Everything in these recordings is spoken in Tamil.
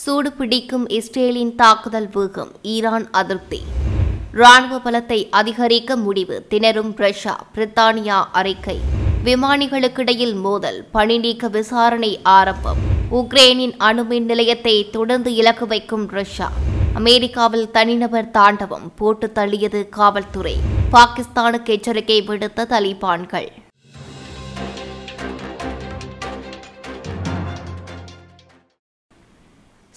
சூடு பிடிக்கும் இஸ்ரேலின் தாக்குதல் வேகம் ஈரான் அதிருப்தி. ராணுவ பலத்தை அதிகரிக்க முடிவு திணறும் ரஷ்யா பிரித்தானியா அறிக்கை. விமானிகளுக்கிடையில் மோதல் பணி நீக்க விசாரணை ஆரம்பம். உக்ரைனின் அணுமின் நிலையத்தை தொடர்ந்து இலக்கு வைக்கும் ரஷ்யா. அமெரிக்காவில் தனிநபர் தாண்டவம் போட்டு தள்ளியது காவல்துறை. பாகிஸ்தானுக்கு எச்சரிக்கை விடுத்த தலிபான்கள்.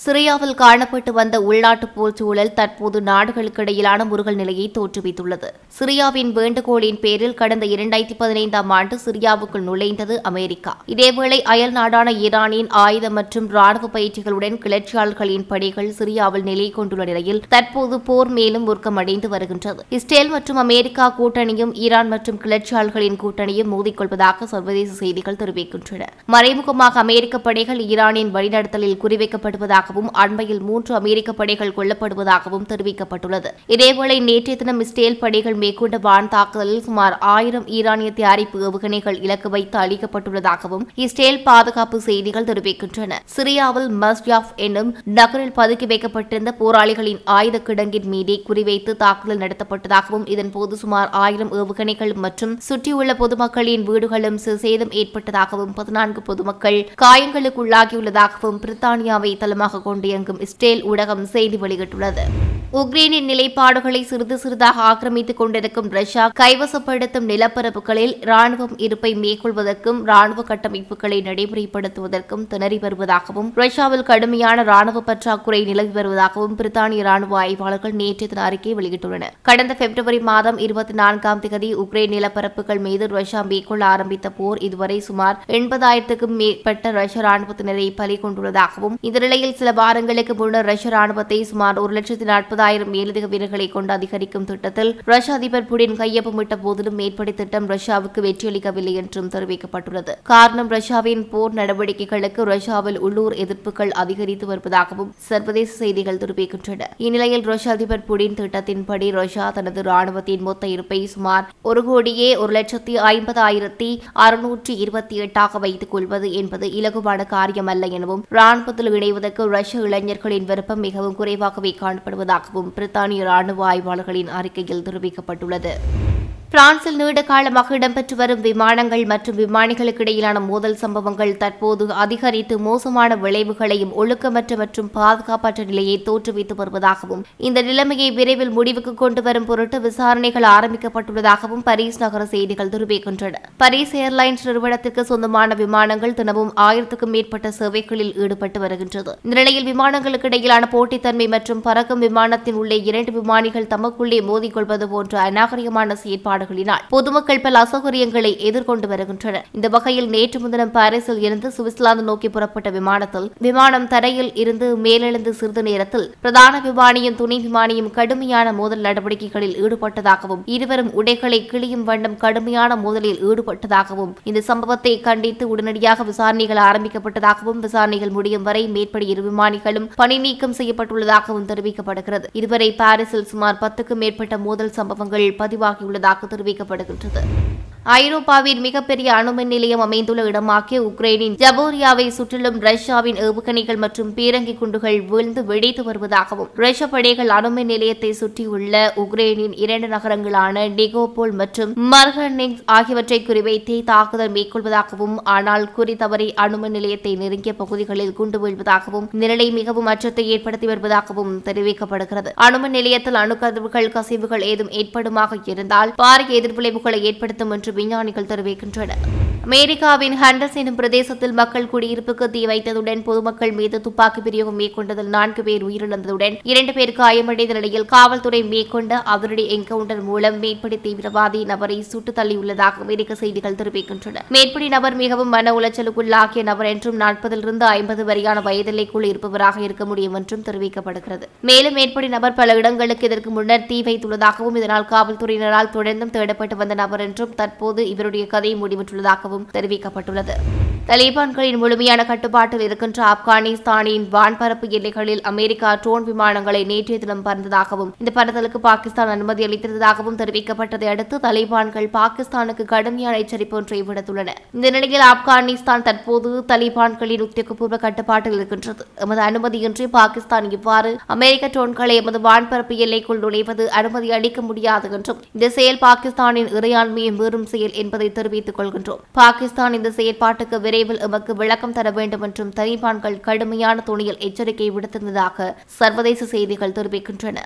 சிரியாவில் காணப்பட்டு வந்த உள்நாட்டு போர் சூழல் தற்போது நாடுகளுக்கிடையிலான முருகல் நிலையை தோற்றுவித்துள்ளது. சிரியாவின் வேண்டுகோளின் பேரில் கடந்த இரண்டாயிரத்தி பதினைந்தாம் ஆண்டு சிரியாவுக்குள் நுழைந்தது அமெரிக்கா. இதேவேளை அயல் நாடான ஈரானின் ஆயுத மற்றும் ராணுவ பயிற்சிகளுடன் கிளர்ச்சியாளர்களின் படைகள் சிரியாவில் நிலை கொண்டுள்ள நிலையில் தற்போது போர் மேலும் உருக்கமடைந்து வருகின்றது. இஸ்ரேல் மற்றும் அமெரிக்கா கூட்டணியும் ஈரான் மற்றும் கிளர்ச்சியாளர்களின் கூட்டணியும் மோதிக்கொள்வதாக சர்வதேச செய்திகள் தெரிவிக்கின்றன. மறைமுகமாக அமெரிக்க படைகள் ஈரானின் வழிநடத்தலில் குறிவைக்கப்படுவதாக வருவதாகவும் அண்மையில் மூன்று அமெரிக்க படைகள் கொல்லப்படுவதாகவும் தெரிவிக்கப்பட்டுள்ளது. இதேவேளை நேற்றைய தினம் இஸ்ரேல் படைகள் மேற்கொண்ட வான் தாக்குதலில் சுமார் ஆயிரம் ஈரானிய தயாரிப்பு ஏவுகணைகள் இலக்கு வைத்து அளிக்கப்பட்டுள்ளதாகவும் இஸ்ரேல் பாதுகாப்பு செய்திகள் தெரிவிக்கின்றன. சிரியாவில் மஸ்ஜாப் என்னும் நகரில் பதுக்கி வைக்கப்பட்டிருந்த போராளிகளின் ஆயுத கிடங்கின் மீதே குறிவைத்து தாக்குதல் நடத்தப்பட்டதாகவும் இதன்போது சுமார் ஆயிரம் ஏவுகணைகள் மற்றும் சுற்றியுள்ள பொதுமக்களின் வீடுகளும் சேதம் ஏற்பட்டதாகவும் பதினான்கு பொதுமக்கள் காயங்களுக்குள்ளாகியுள்ளதாகவும் பிரித்தானியாவை தளமாக கொண்டு இயங்கும் இஸ்ரேல் ஊடகம் செய்தி வெளியிட்டுள்ளது. உக்ரைனின் நிலைப்பாடுகளை சிறிது சிறிதாக ஆக்கிரமித்துக் கொண்டிருக்கும் ரஷ்யா கைவசப்படுத்தும் நிலப்பரப்புகளில் ராணுவம் இருப்பை மேற்கொள்வதற்கும் ராணுவ கட்டமைப்புகளை நடைமுறைப்படுத்துவதற்கும் திணறி வருவதாகவும் ரஷ்யாவில் கடுமையான ராணுவ பற்றாக்குறை நிலவி வருவதாகவும் பிரித்தானிய ராணுவ ஆய்வாளர்கள் நேற்று தின அறிக்கை வெளியிட்டுள்ளனர். கடந்த பிப்ரவரி மாதம் இருபத்தி நான்காம் தேதி உக்ரைன் நிலப்பரப்புகள் மீது ரஷ்யா மேற்கொள்ள ஆரம்பித்த போர் இதுவரை சுமார் எண்பதாயிரத்துக்கும் மேற்பட்ட ரஷ்ய ராணுவத்தினரை பலி கொண்டுள்ளதாகவும் இந்த நிலையில் சில வாரங்களுக்கு முன்னர் ரஷ்ய ராணுவத்தை சுமார் ஒரு லட்சத்தி நாற்பது நாற்பதாயிரம் மேலதிக வீரர்களை கொண்டு அதிகரிக்கும் திட்டத்தில் ரஷ்ய அதிபர் புடின் கையொப்பமிட்ட போதிலும் மேற்படி திட்டம் ரஷ்யாவுக்கு வெற்றியளிக்கவில்லை என்றும் தெரிவிக்கப்பட்டுள்ளது. காரணம் ரஷ்யாவின் போர் நடவடிக்கைகளுக்கு ரஷ்யாவில் உள்ளூர் எதிர்ப்புகள் அதிகரித்து வருவதாகவும் சர்வதேச செய்திகள் தெரிவிக்கின்றன. இந்நிலையில் ரஷ்ய அதிபர் புடின் திட்டத்தின்படி ரஷ்யா தனது ராணுவத்தின் மொத்த இருப்பை சுமார் ஒரு கோடியே ஒரு லட்சத்தி ஐம்பதாயிரத்தி அறுநூற்றி இருபத்தி எட்டாக வைத்துக் கொள்வது என்பது இலகுவான காரியமல்ல எனவும் ராணுவத்தில் இணைவதற்கு ரஷ்ய இளைஞர்களின் விருப்பம் மிகவும் குறைவாகவே காணப்படுவதாக பிரித்தானிய ராணுவ ஆய்வாளர்களின் அறிக்கையில் தெரிவிக்கப்பட்டுள்ளது. பிரான்சில் நீண்ட காலமாக இடம்பெற்று வரும் விமானங்கள் மற்றும் விமானிகளுக்கு இடையிலான மோதல் சம்பவங்கள் தற்போது அதிகரித்து மோசமான விளைவுகளையும் ஒழுக்கமற்ற மற்றும் பாதுகாப்பற்ற நிலையை தோற்றுவித்து வருவதாகவும் இந்த நிலைமையை விரைவில் முடிவுக்கு கொண்டு வரும் பொருட்டு விசாரணைகள் ஆரம்பிக்கப்பட்டுள்ளதாகவும் பரிஸ் நகர செய்திகள் தெரிவிக்கின்றன. பரிஸ் ஏர்லைன்ஸ் நிறுவனத்திற்கு சொந்தமான விமானங்கள் தினமும் ஆயிரத்துக்கும் மேற்பட்ட சேவைகளில் ஈடுபட்டு வருகின்றது. இந்த நிலையில் விமானங்களுக்கு இடையிலான போட்டித்தன்மை மற்றும் பறக்கும் விமானத்தின் உள்ளே இரண்டு விமானிகள் தமக்குள்ளே மோதிக்கொள்வது போன்ற அநாகரிகமான செயற்பாடு செயல்பாடுகளினால் பொதுமக்கள் பல அசௌகரியங்களை எதிர்கொண்டு வருகின்றனர். இந்த வகையில் நேற்று முன்தினம் பாரிஸில் இருந்து சுவிட்சர்லாந்து நோக்கி புறப்பட்ட விமானத்தில் விமானம் தரையில் இருந்து மேலெழுந்து சிறிது நேரத்தில் பிரதான விமானியும் துணை விமானியும் கடுமையான மோதல் நடவடிக்கைகளில் ஈடுபட்டதாகவும் இருவரும் உடைகளை கிளியும் வண்ணம் கடுமையான மோதலில் ஈடுபட்டதாகவும் இந்த சம்பவத்தை கண்டித்து உடனடியாக விசாரணைகள் ஆரம்பிக்கப்பட்டதாகவும் விசாரணைகள் முடியும் வரை மேற்படி இரு விமானிகளும் பணி நீக்கம் செய்யப்பட்டுள்ளதாகவும் தெரிவிக்கப்படுகிறது. இதுவரை பாரிஸில் சுமார் பத்துக்கும் மேற்பட்ட மோதல் சம்பவங்கள் பதிவாகியுள்ளதாக தெரிவிக்கப்படுகின்றது. ஐரோப்பாவின் மிகப்பெரிய அணுமின் நிலையம் அமைந்துள்ள இடமாக்கிய உக்ரைனின் ஜபோரியாவை சுற்றிலும் ரஷ்யாவின் ஏவுகணைகள் மற்றும் பீரங்கி குண்டுகள் வீழ்ந்து வெடித்து வருவதாகவும் ரஷ்ய படைகள் அணுமின் நிலையத்தை சுற்றியுள்ள உக்ரைனின் இரண்டு நகரங்களான நிகோபோல் மற்றும் மர்ஹனிங் ஆகியவற்றை குறிவைத்து தாக்குதல் மேற்கொள்வதாகவும் ஆனால் குறித்தவரை அணுமின் நிலையத்தை நெருங்கிய பகுதிகளில் குண்டு வீழ்வதாகவும் நிலை மிகவும் அச்சத்தை ஏற்படுத்தி வருவதாகவும் தெரிவிக்கப்படுகிறது. அணுமின் நிலையத்தில் அணுக்கதிர்கள் கசிவுகள் ஏதும் ஏற்படுமாக இருந்தால் பாரிய எதிர்விளைவுகளை ஏற்படுத்தும் என்று விஞ்ஞானிகள் தெரிவிக்கின்றனர். அமெரிக்காவின் ஹண்டர்ஸ் எனும் பிரதேசத்தில் மக்கள் குடியிருப்புக்கு தீ வைத்ததுடன் பொதுமக்கள் மீது துப்பாக்கி பிரயோகம் மேற்கொண்டதில் நான்கு பேர் உயிரிழந்ததுடன் இரண்டு பேர் காயமடைந்த நிலையில் காவல்துறை மேற்கொண்ட அதிரடி என்கவுண்டர் மூலம் மேற்படி தீவிரவாதி நபரை சுட்டு தள்ளியுள்ளதாக அமெரிக்க செய்திகள் தெரிவிக்கின்றன. மேற்படி நபர் மிகவும் மன உளைச்சலுக்குள்ளாகிய நபர் என்றும் நாற்பதிலிருந்து ஐம்பது வரையான வயதிலைக்குள் இருப்பவராக இருக்க முடியும் என்றும் தெரிவிக்கப்படுகிறது. மேலும் மேற்படி நபர் பல இடங்களுக்கு இதற்கு முன்னர் தீ வைத்துள்ளதாகவும் இதனால் காவல்துறையினரால் தொடர்ந்தும் தேடப்பட்டு வந்த நபர் என்றும் தற்போது இவருடைய கதை முடிவுற்றுள்ளதாகவும் தெரிவிக்கப்பட்டுள்ளது. தலிபான்களின் முழுமையான கட்டுப்பாட்டில் இருக்கின்ற ஆப்கானிஸ்தானின் வான்பரப்பு எல்லைகளில் அமெரிக்கா ட்ரோன் விமானங்களை நேற்றைய தினம் பறந்ததாகவும் இந்த பறத்தலுக்கு பாகிஸ்தான் அனுமதி அளித்திருந்ததாகவும் தெரிவிக்கப்பட்டதை அடுத்து தலிபான்கள் பாகிஸ்தானுக்கு கடுமையான எச்சரிப்பு ஒன்றை விடுத்துள்ளன இந்த நிலையில் ஆப்கானிஸ்தான் தற்போது தலிபான்களின் உத்தியோகபூர்வ கட்டுப்பாட்டில் இருக்கின்றது. எமது அனுமதியின்றி பாகிஸ்தான் இவ்வாறு அமெரிக்க ட்ரோன்களை எமது வான்பரப்பு எல்லைக்குள் நுழைவது அனுமதி அளிக்க முடியாது என்றும் இந்த செயல் பாகிஸ்தானின் இறையாண்மையை மீறும் செயல் என்பதை தெரிவித்துக் கொள்கின்றோம். பாகிஸ்தான் இந்த செயற்பாட்டுக்கு விரைவில் எமக்கு விளக்கம் தர வேண்டும் என்றும் தலிபான்கள் கடுமையான துணியில் எச்சரிக்கை விடுத்திருந்ததாக சர்வதேச செய்திகள் தெரிவிக்கின்றன.